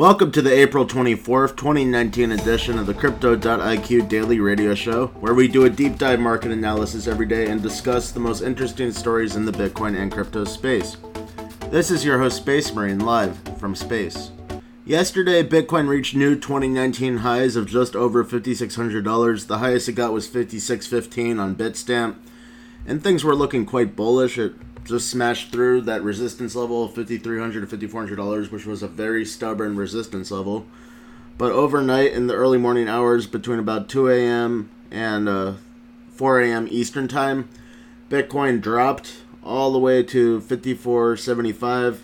Welcome to the April 24th, 2019 edition of the Crypto.IQ Daily Radio Show, where we do a deep dive market analysis every day and discuss the most interesting stories in the Bitcoin and crypto space. This is your host, Space Marine, live from space. Yesterday, Bitcoin reached new 2019 highs of just over $5,600. The highest it got was 5615 on Bitstamp, and things were looking quite bullish. It just smashed through that resistance level of 5,300 to $5,400, which was a very stubborn resistance level. But overnight, in the early morning hours, between about 2 a.m. and uh, 4 a.m. Eastern Time, Bitcoin dropped all the way to 54.75,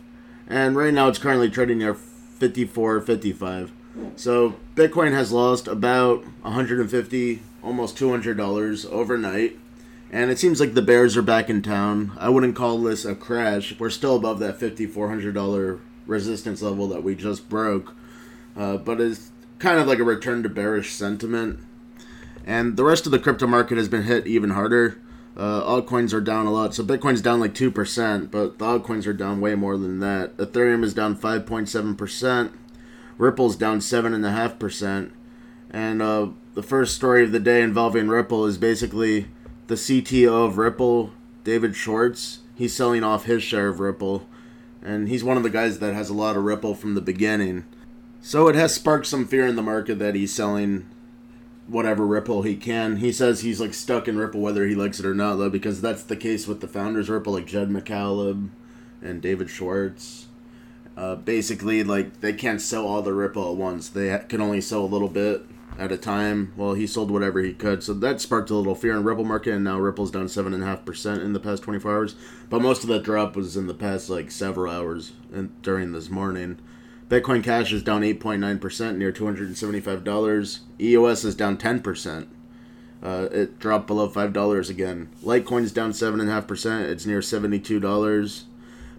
and right now it's currently trading near 54.55. So Bitcoin has lost about 150, almost 200 dollars overnight and it seems like the Bears are back in town. I wouldn't call this a crash. We're still above that $5,400 resistance level that we just broke. Uh, but it's kind of like a return to bearish sentiment. And the rest of the crypto market has been hit even harder. Uh, altcoins are down a lot. So Bitcoin's down like 2%, but the altcoins are down way more than that. Ethereum is down 5.7%. Ripple's down 7.5%. And uh, the first story of the day involving Ripple is basically the CTO of Ripple, David Schwartz, he's selling off his share of Ripple, and he's one of the guys that has a lot of Ripple from the beginning. So it has sparked some fear in the market that he's selling whatever Ripple he can. He says he's like stuck in Ripple whether he likes it or not, though, because that's the case with the founders of Ripple, like Jed McCaleb and David Schwartz. Uh, basically, like they can't sell all the Ripple at once. They can only sell a little bit at a time. Well, he sold whatever he could, so that sparked a little fear in Ripple market, and now Ripple's down seven and a half percent in the past 24 hours. But most of that drop was in the past like several hours and during this morning. Bitcoin Cash is down 8.9 percent, near 275 dollars. EOS is down 10 percent. Uh, it dropped below five dollars again. Litecoin is down seven and a half percent. It's near 72 dollars.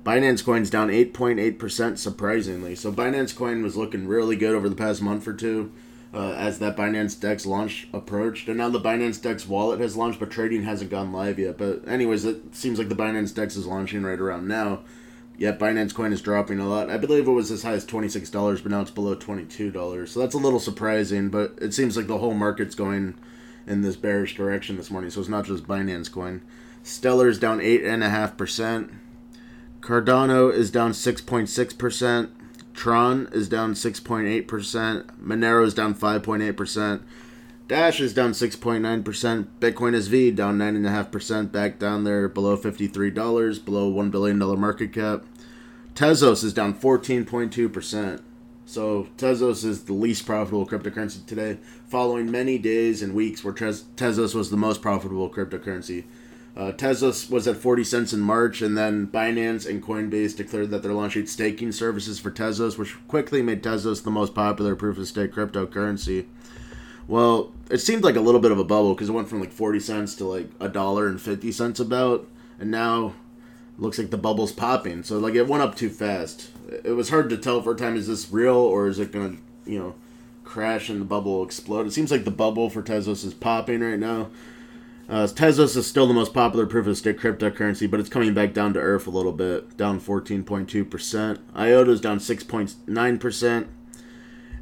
Binance Coin's down 8.8% surprisingly. So Binance Coin was looking really good over the past month or two uh, as that Binance Dex launch approached. And now the Binance Dex wallet has launched, but trading hasn't gone live yet. But, anyways, it seems like the Binance Dex is launching right around now. Yet Binance Coin is dropping a lot. I believe it was as high as $26, but now it's below $22. So that's a little surprising, but it seems like the whole market's going in this bearish direction this morning. So it's not just Binance Coin. Stellar's down 8.5%. Cardano is down 6.6%. Tron is down 6.8%. Monero is down 5.8%. Dash is down 6.9%. Bitcoin SV down 9.5%, back down there below $53, below $1 billion market cap. Tezos is down 14.2%. So Tezos is the least profitable cryptocurrency today, following many days and weeks where Tezos was the most profitable cryptocurrency. Uh, Tezos was at 40 cents in March, and then Binance and Coinbase declared that they're launching staking services for Tezos, which quickly made Tezos the most popular proof of stake cryptocurrency. Well, it seemed like a little bit of a bubble because it went from like 40 cents to like a dollar and 50 cents about, and now looks like the bubble's popping. So like it went up too fast. It was hard to tell for a time is this real or is it gonna you know crash and the bubble explode? It seems like the bubble for Tezos is popping right now. Uh, Tezos is still the most popular proof of stake cryptocurrency, but it's coming back down to earth a little bit, down 14.2%. IOTA is down 6.9%.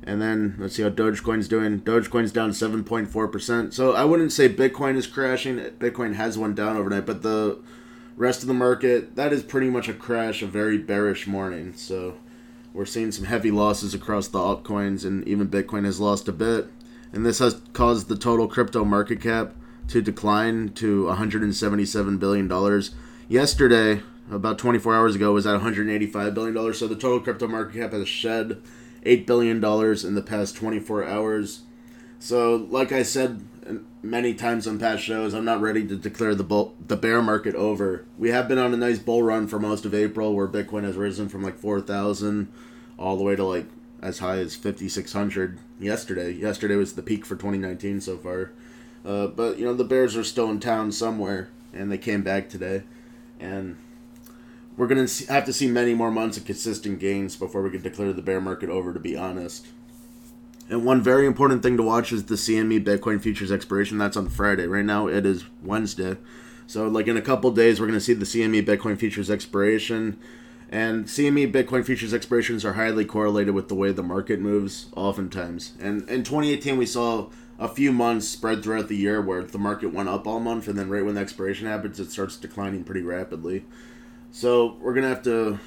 And then let's see how Dogecoin's doing. Dogecoin's down 7.4%. So I wouldn't say Bitcoin is crashing. Bitcoin has went down overnight, but the rest of the market, that is pretty much a crash, a very bearish morning. So we're seeing some heavy losses across the altcoins, and even Bitcoin has lost a bit. And this has caused the total crypto market cap to decline to 177 billion dollars. Yesterday, about 24 hours ago, was at 185 billion dollars. So the total crypto market cap has shed 8 billion dollars in the past 24 hours. So, like I said many times on past shows, I'm not ready to declare the bull, the bear market over. We have been on a nice bull run for most of April, where Bitcoin has risen from like 4,000 all the way to like as high as 5,600 yesterday. Yesterday was the peak for 2019 so far. Uh, but you know the Bears are still in town somewhere, and they came back today, and we're gonna have to see many more months of consistent gains before we can declare the bear market over. To be honest. And one very important thing to watch is the CME Bitcoin futures expiration. That's on Friday. Right now it is Wednesday. So like in a couple days we're to see the CME Bitcoin futures expiration And CME Bitcoin futures expirations are highly correlated with the way the market moves, oftentimes. And in 2018, we saw a few months spread throughout the year where the market went up all month, and then right when the expiration happens, it starts declining pretty rapidly. So we're gonna have to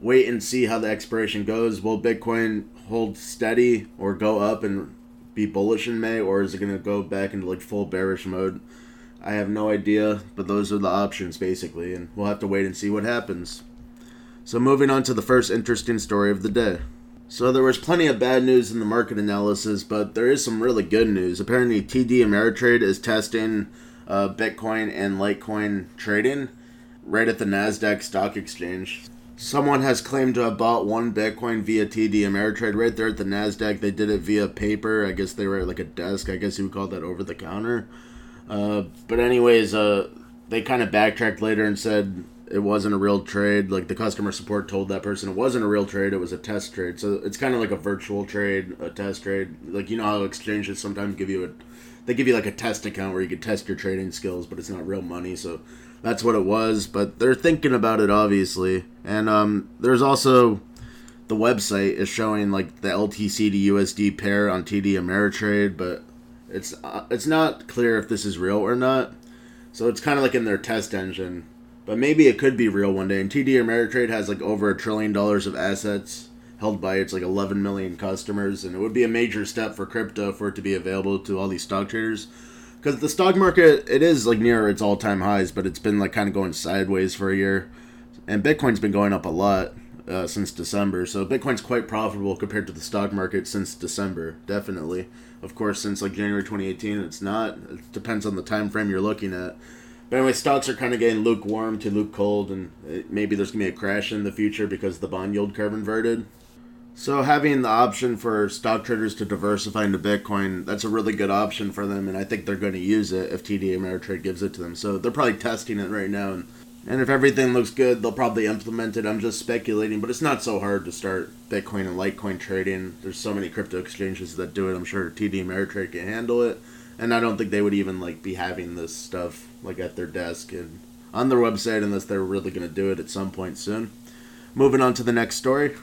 wait and see how the expiration goes. Will Bitcoin hold steady or go up and be bullish in May, or is it gonna go back into like full bearish mode? I have no idea, but those are the options basically, and we'll have to wait and see what happens. So, moving on to the first interesting story of the day. So, there was plenty of bad news in the market analysis, but there is some really good news. Apparently, TD Ameritrade is testing uh, Bitcoin and Litecoin trading right at the NASDAQ stock exchange. Someone has claimed to have bought one Bitcoin via TD Ameritrade right there at the NASDAQ. They did it via paper. I guess they were at like a desk. I guess you would call that over the counter. Uh, but, anyways, uh, they kind of backtracked later and said it wasn't a real trade. Like the customer support told that person it wasn't a real trade, it was a test trade. So it's kind of like a virtual trade, a test trade. Like you know how exchanges sometimes give you a they give you like a test account where you could test your trading skills, but it's not real money. So that's what it was, but they're thinking about it obviously. And um there's also the website is showing like the LTC to USD pair on TD Ameritrade, but it's uh, it's not clear if this is real or not. So it's kind of like in their test engine but maybe it could be real one day. And TD Ameritrade has like over a trillion dollars of assets held by its like 11 million customers, and it would be a major step for crypto for it to be available to all these stock traders. Because the stock market, it is like near its all time highs, but it's been like kind of going sideways for a year. And Bitcoin's been going up a lot uh, since December. So Bitcoin's quite profitable compared to the stock market since December, definitely. Of course, since like January 2018, it's not. It depends on the time frame you're looking at. But anyway, stocks are kind of getting lukewarm to luke cold, and uh, maybe there's going to be a crash in the future because the bond yield curve inverted. So having the option for stock traders to diversify into Bitcoin, that's a really good option for them, and I think they're going to use it if TD Ameritrade gives it to them. So they're probably testing it right now, and, and if everything looks good, they'll probably implement it. I'm just speculating, but it's not so hard to start Bitcoin and Litecoin trading. There's so many crypto exchanges that do it. I'm sure TD Ameritrade can handle it and I don't think they would even like be having this stuff like at their desk and on their website unless they're really going to do it at some point soon. Moving on to the next story.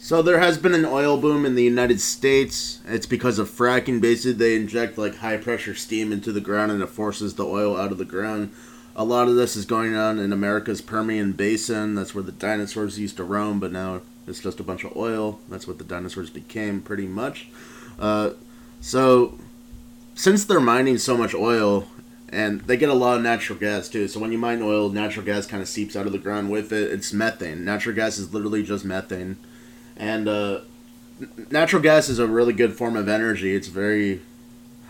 So there has been an oil boom in the United States. It's because of fracking. Basically, they inject like high pressure steam into the ground and it forces the oil out of the ground. A lot of this is going on in America's Permian Basin. That's where the dinosaurs used to roam, but now it's just a bunch of oil. That's what the dinosaurs became, pretty much. Uh, so since they're mining so much oil and they get a lot of natural gas too. So when you mine oil, natural gas kind of seeps out of the ground with it. It's methane. Natural gas is literally just methane, and uh, natural gas is a really good form of energy. It's very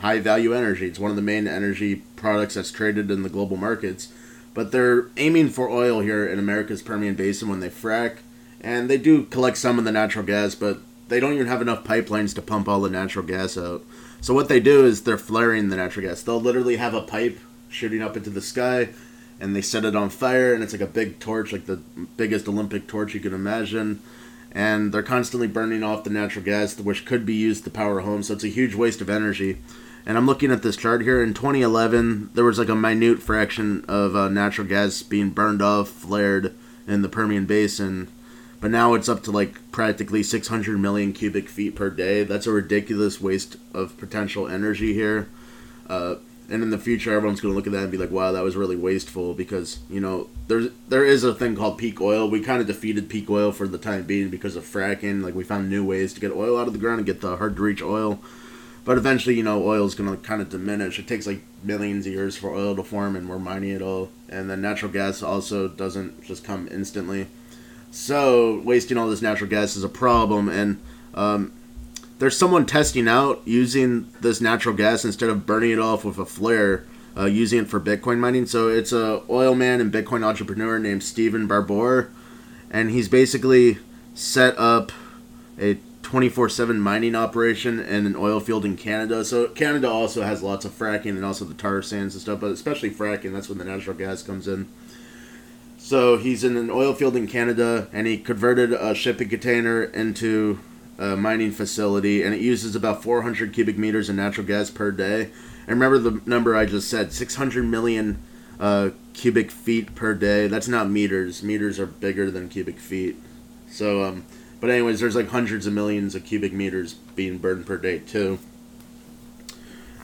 high value energy. It's one of the main energy products that's traded in the global markets. But they're aiming for oil here in America's Permian Basin when they frack, and they do collect some of the natural gas, but they don't even have enough pipelines to pump all the natural gas out. So what they do is they're flaring the natural gas. They'll literally have a pipe shooting up into the sky, and they set it on fire, and it's like a big torch, like the biggest Olympic torch you can imagine. And they're constantly burning off the natural gas, which could be used to power homes. So it's a huge waste of energy. And I'm looking at this chart here. In 2011, there was like a minute fraction of uh, natural gas being burned off, flared in the Permian Basin but now it's up to like practically 600 million cubic feet per day. That's a ridiculous waste of potential energy here. Uh, and in the future, everyone's going to look at that and be like, "Wow, that was really wasteful." Because you know, there's there is a thing called peak oil. We kind of defeated peak oil for the time being because of fracking. Like we found new ways to get oil out of the ground and get the hard to reach oil. But eventually, you know, oil is going to kind of diminish. It takes like millions of years for oil to form, and we're mining it all. And then natural gas also doesn't just come instantly. So wasting all this natural gas is a problem, and um, there's someone testing out using this natural gas instead of burning it off with a flare, uh, using it for Bitcoin mining. So it's a oil man and Bitcoin entrepreneur named Stephen Barbour, and he's basically set up a 24/7 mining operation in an oil field in Canada. So Canada also has lots of fracking and also the tar sands and stuff, but especially fracking. That's when the natural gas comes in. So he's in an oil field in Canada, and he converted a shipping container into a mining facility, and it uses about 400 cubic meters of natural gas per day. And remember the number I just said 600 million uh, cubic feet per day. That's not meters. Meters are bigger than cubic feet. So, um, but anyways, there's like hundreds of millions of cubic meters being burned per day too.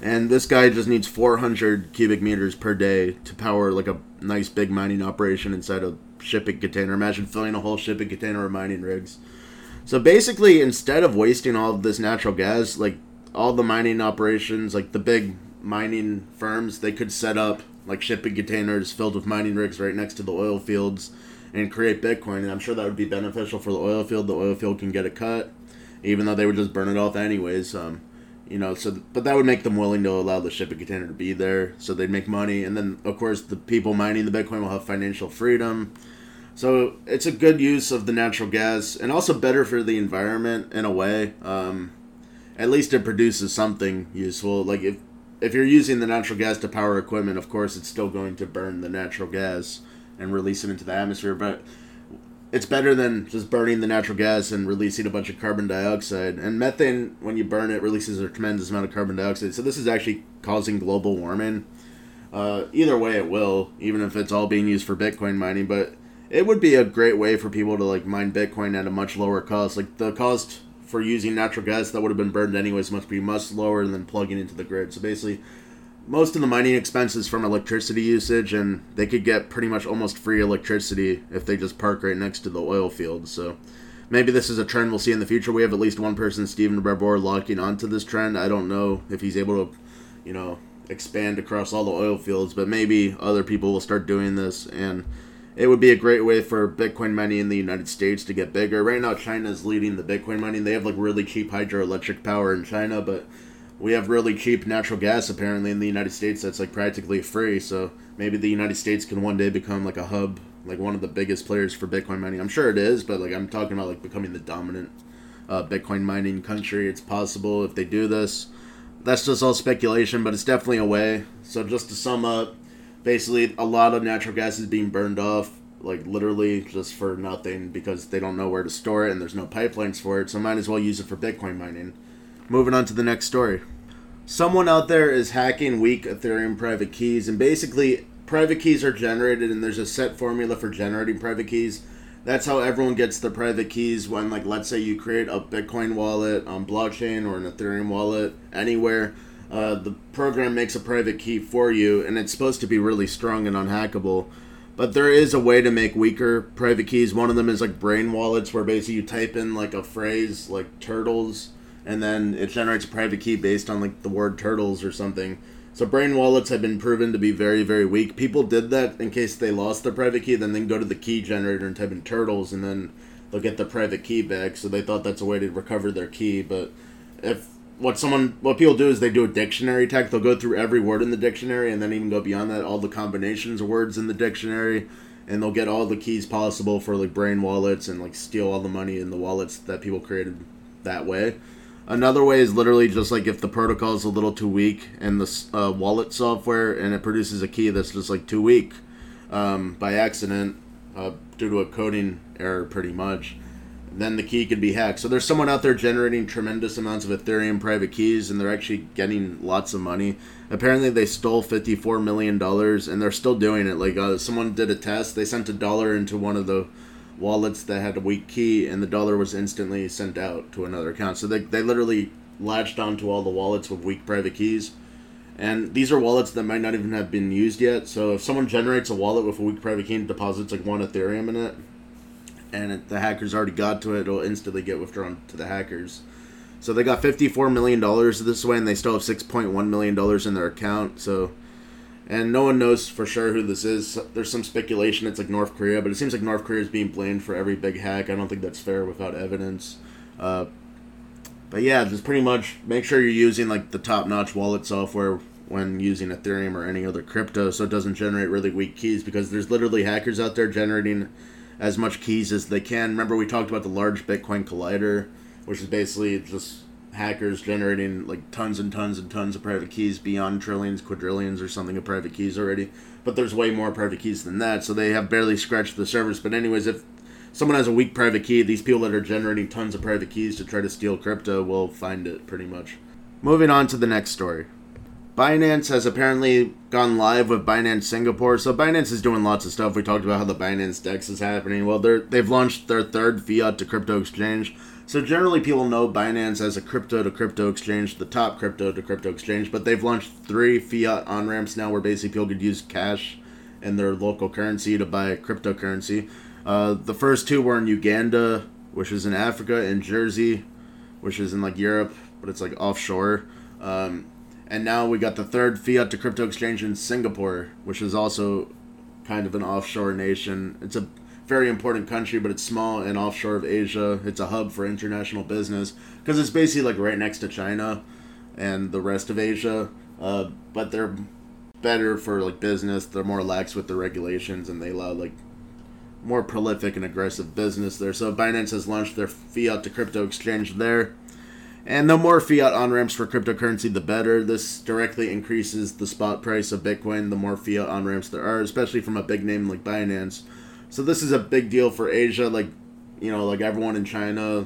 And this guy just needs 400 cubic meters per day to power like a nice big mining operation inside a shipping container. Imagine filling a whole shipping container of mining rigs. So basically, instead of wasting all of this natural gas, like all the mining operations, like the big mining firms, they could set up like shipping containers filled with mining rigs right next to the oil fields and create Bitcoin. And I'm sure that would be beneficial for the oil field. The oil field can get a cut, even though they would just burn it off anyways. Um, you know, so but that would make them willing to allow the shipping container to be there, so they'd make money, and then of course the people mining the Bitcoin will have financial freedom. So it's a good use of the natural gas, and also better for the environment in a way. Um, at least it produces something useful. Like if if you're using the natural gas to power equipment, of course it's still going to burn the natural gas and release it into the atmosphere, but it's better than just burning the natural gas and releasing a bunch of carbon dioxide. And methane, when you burn it, releases a tremendous amount of carbon dioxide. So this is actually causing global warming. Uh, either way, it will, even if it's all being used for Bitcoin mining. But it would be a great way for people to like mine Bitcoin at a much lower cost. Like the cost for using natural gas that would have been burned anyways must be much lower than plugging into the grid. So basically, most of the mining expenses from electricity usage, and they could get pretty much almost free electricity if they just park right next to the oil field. So maybe this is a trend we'll see in the future. We have at least one person, Stephen Barbour, locking onto this trend. I don't know if he's able to, you know, expand across all the oil fields, but maybe other people will start doing this and it would be a great way for Bitcoin mining in the United States to get bigger. Right now, China is leading the Bitcoin mining. They have like really cheap hydroelectric power in China, but we have really cheap natural gas apparently in the United States that's like practically free. So maybe the United States can one day become like a hub, like one of the biggest players for Bitcoin mining. I'm sure it is, but like I'm talking about like becoming the dominant uh, Bitcoin mining country. It's possible if they do this. That's just all speculation, but it's definitely a way. So just to sum up, basically a lot of natural gas is being burned off like literally just for nothing because they don't know where to store it and there's no pipelines for it so might as well use it for bitcoin mining Moving on to the next story. Someone out there is hacking weak Ethereum private keys, and basically, private keys are generated, and there's a set formula for generating private keys. That's how everyone gets the private keys when, like, let's say you create a Bitcoin wallet on blockchain or an Ethereum wallet anywhere. Uh, the program makes a private key for you, and it's supposed to be really strong and unhackable. But there is a way to make weaker private keys. One of them is like brain wallets, where basically you type in like a phrase like turtles and then it generates a private key based on like the word turtles or something. So brain wallets have been proven to be very very weak. People did that in case they lost their private key, then they go to the key generator and type in turtles, and then they'll get the private key back. So they thought that's a way to recover their key. But if what someone what people do is they do a dictionary tech. They'll go through every word in the dictionary and then even go beyond that, all the combinations of words in the dictionary, and they'll get all the keys possible for like brain wallets and like steal all the money in the wallets that people created that way. Another way is literally just like if the protocol is a little too weak and the uh, wallet software and it produces a key that's just like too weak um, by accident uh, due to a coding error, pretty much. Then the key could be hacked. So there's someone out there generating tremendous amounts of Ethereum private keys, and they're actually getting lots of money. Apparently, they stole 54 million dollars, and they're still doing it. Like uh, someone did a test, they sent a dollar into one of the wallets that had a weak key, and the dollar was instantly sent out to another account. So they, they literally latched onto all the wallets with weak private keys. And these are wallets that might not even have been used yet. So if someone generates a wallet with a weak private key and deposits like one Ethereum in it, and it, the hackers already got to it, it'll instantly get withdrawn to the hackers. So they got $54 million this way, and they still have $6.1 million in their account. So and no one knows for sure who this is. There's some speculation it's like North Korea, but it seems like North Korea is being blamed for every big hack. I don't think that's fair without evidence. Uh, but yeah, just pretty much make sure you're using like the top-notch wallet software when using Ethereum or any other crypto, so it doesn't generate really weak keys. Because there's literally hackers out there generating as much keys as they can. Remember we talked about the large Bitcoin collider, which is basically just hackers generating like tons and tons and tons of private keys beyond trillions, quadrillions, or something of private keys already. But there's way more private keys than that, so they have barely scratched the surface. But anyways, if someone has a weak private key, these people that are generating tons of private keys to try to steal crypto will find it pretty much. Moving on to the next story. Binance has apparently gone live with Binance Singapore. So Binance is doing lots of stuff. We talked about how the Binance Dex is happening. Well, they're they've launched their third fiat to crypto exchange. So generally, people know Binance as a crypto to crypto exchange, the top crypto to crypto exchange. But they've launched three fiat on ramps now, where basically people could use cash and their local currency to buy cryptocurrency. Uh, the first two were in Uganda, which is in Africa, and Jersey, which is in like Europe, but it's like offshore. Um, and now we got the third fiat to crypto exchange in Singapore, which is also kind of an offshore nation. It's a very important country, but it's small and offshore of Asia. It's a hub for international business because it's basically like right next to China and the rest of Asia. Uh, but they're better for like business. They're more lax with the regulations and they allow like more prolific and aggressive business there. So Binance has launched their fiat to crypto exchange there. And the more fiat on ramps for cryptocurrency, the better. This directly increases the spot price of Bitcoin the more fiat on ramps there are, especially from a big name like Binance. So this is a big deal for Asia. Like, you know, like everyone in China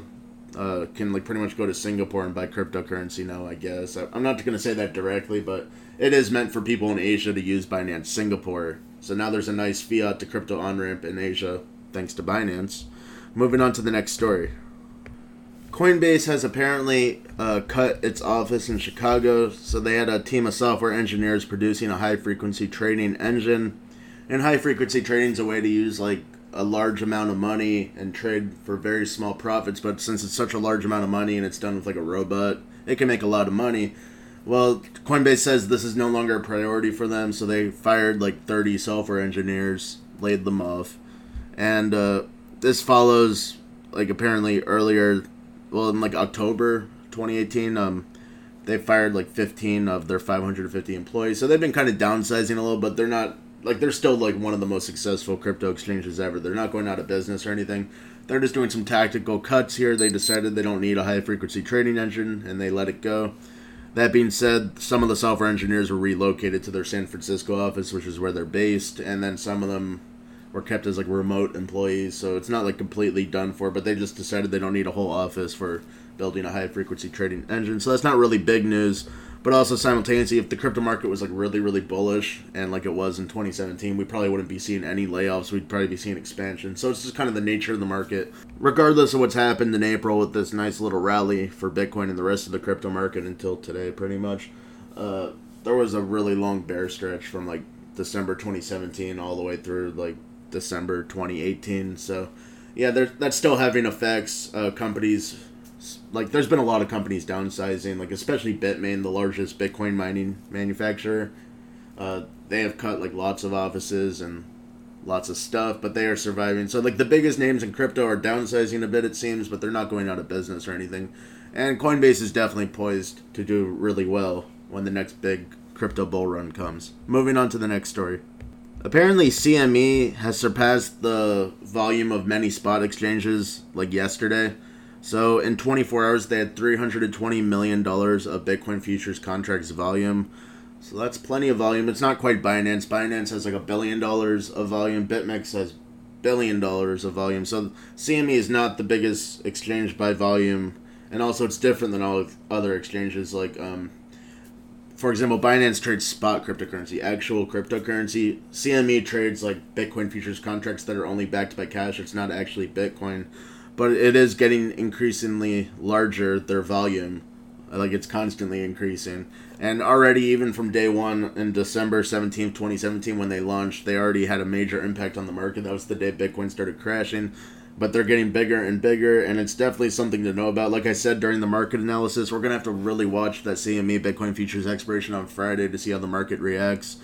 uh, can like pretty much go to Singapore and buy cryptocurrency now. I guess I'm not going to say that directly, but it is meant for people in Asia to use Binance Singapore. So now there's a nice fiat to crypto on ramp in Asia thanks to Binance. Moving on to the next story. Coinbase has apparently uh, cut its office in Chicago, so they had a team of software engineers producing a high frequency trading engine. And high frequency trading is a way to use like a large amount of money and trade for very small profits, but since it's such a large amount of money and it's done with like a robot, it can make a lot of money. Well, Coinbase says this is no longer a priority for them, so they fired like 30 software engineers, laid them off. And uh, this follows, like, apparently earlier well in like October 2018 um they fired like 15 of their 550 employees. So they've been kind of downsizing a little but they're not like they're still like one of the most successful crypto exchanges ever. They're not going out of business or anything. They're just doing some tactical cuts here. They decided they don't need a high frequency trading engine and they let it go. That being said some of the software engineers were relocated to their san francisco office which is where they're based and then some of them were kept as like remote employees, so it's not like completely done for. But they just decided they don't need a whole office for building a high frequency trading engine. So that's not really big news. But also simultaneously, if the crypto market was like really really bullish and like it was in 2017, we probably wouldn't be seeing any layoffs. We'd probably be seeing expansion. So it's just kind of the nature of the market. Regardless of what's happened in April with this nice little rally for Bitcoin and the rest of the crypto market until today, pretty much. Uh, there was a really long bear stretch from like December 2017 all the way through like December 2018. So, yeah, that's still having effects. Uh, companies, like, there's been a lot of companies downsizing, like, especially Bitmain, the largest Bitcoin mining manufacturer. Uh, they have cut, like, lots of offices and lots of stuff, but they are surviving. So, like, the biggest names in crypto are downsizing a bit, it seems, but they're not going out of business or anything. And Coinbase is definitely poised to do really well when the next big crypto bull run comes. Moving on to the next story. Apparently, CME has surpassed the volume of many spot exchanges like yesterday. So, in 24 hours, they had $320 million of Bitcoin futures contracts volume. So, that's plenty of volume. It's not quite Binance. Binance has like a billion dollars of volume, BitMEX has billion dollars of volume. So, CME is not the biggest exchange by volume. And also, it's different than all other exchanges like um, for example, Binance trades spot cryptocurrency, actual cryptocurrency. CME trades like Bitcoin futures contracts that are only backed by cash. It's not actually Bitcoin, but it is getting increasingly larger, their volume. Like it's constantly increasing. And already, even from day one in December 17th, 2017, when they launched, they already had a major impact on the market. That was the day Bitcoin started crashing but they're getting bigger and bigger, and it's definitely something to know about. Like I said during the market analysis, we're gonna have to really watch that CME Bitcoin futures expiration on Friday to see how the market reacts,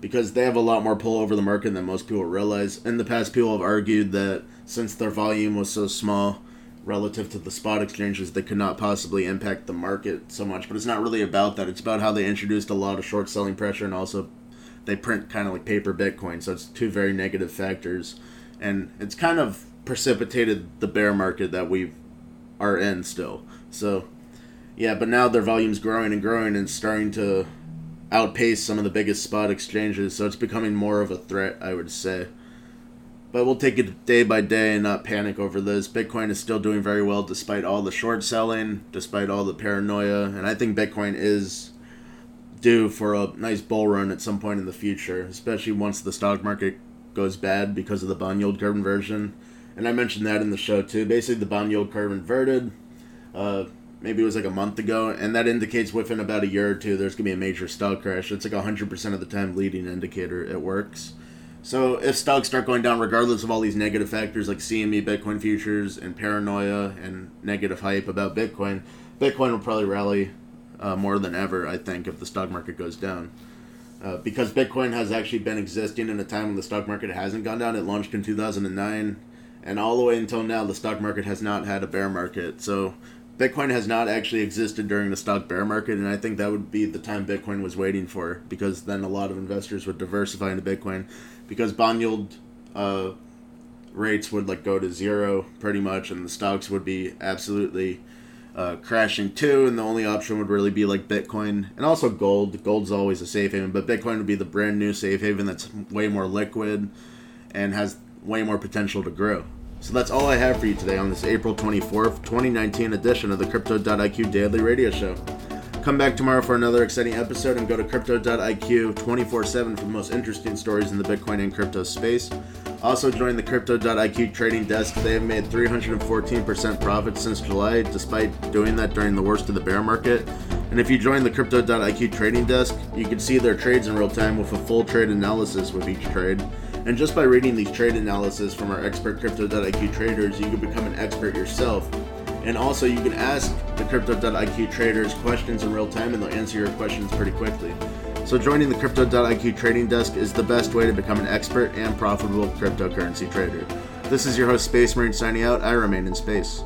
because they have a lot more pull over the market than most people realize. In the past, people have argued that since their volume was so small relative to the spot exchanges, they could not possibly impact the market so much. But it's not really about that. It's about how they introduced a lot of short selling pressure and also they print kind of like paper Bitcoin. So it's two very negative factors, and it's kind of precipitated the bear market that we are in still. So, yeah, but now their volume's growing and growing and starting to outpace some of the biggest spot exchanges. So it's becoming more of a threat, I would say. But we'll take it day by day and not panic over this. Bitcoin is still doing very well despite all the short selling, despite all the paranoia, and I think Bitcoin is due for a nice bull run at some point in the future, especially once the stock market goes bad because of the bond yield curve inversion. And I mentioned that in the show too. Basically, the bond yield curve inverted. Uh, maybe it was like a month ago, and that indicates within about a year or two there's gonna be a major stock crash. It's like hundred percent of the time leading indicator. It works. So if stocks start going down, regardless of all these negative factors like CME, Bitcoin futures, and paranoia and negative hype about Bitcoin, Bitcoin will probably rally uh, more than ever. I think if the stock market goes down. Uh, because Bitcoin has actually been existing in a time when the stock market hasn't gone down. It launched in 2009, and all the way until now, the stock market has not had a bear market. So Bitcoin has not actually existed during the stock bear market, and I think that would be the time Bitcoin was waiting for because then a lot of investors would diversify into Bitcoin because bond yield uh, rates would like go to zero pretty much, and the stocks would be absolutely uh, crashing too, and the only option would really be like Bitcoin and also gold. Gold's always a safe haven, but Bitcoin would be the brand new safe haven that's way more liquid and has way more potential to grow. So that's all I have for you today on this April 24th, 2019 edition of the Crypto.IQ Daily Radio Show. Come back tomorrow for another exciting episode and go to Crypto.IQ 24 7 for the most interesting stories in the Bitcoin and crypto space. Also, join the Crypto.IQ trading desk. They have made 314% profit since July, despite doing that during the worst of the bear market. And if you join the Crypto.IQ trading desk, you can see their trades in real time with a full trade analysis with each trade. And just by reading these trade analysis from our expert Crypto.IQ traders, you can become an expert yourself. And also, you can ask the Crypto.IQ traders questions in real time, and they'll answer your questions pretty quickly. So, joining the Crypto.IQ trading desk is the best way to become an expert and profitable cryptocurrency trader. This is your host, Space Marine, signing out. I remain in space.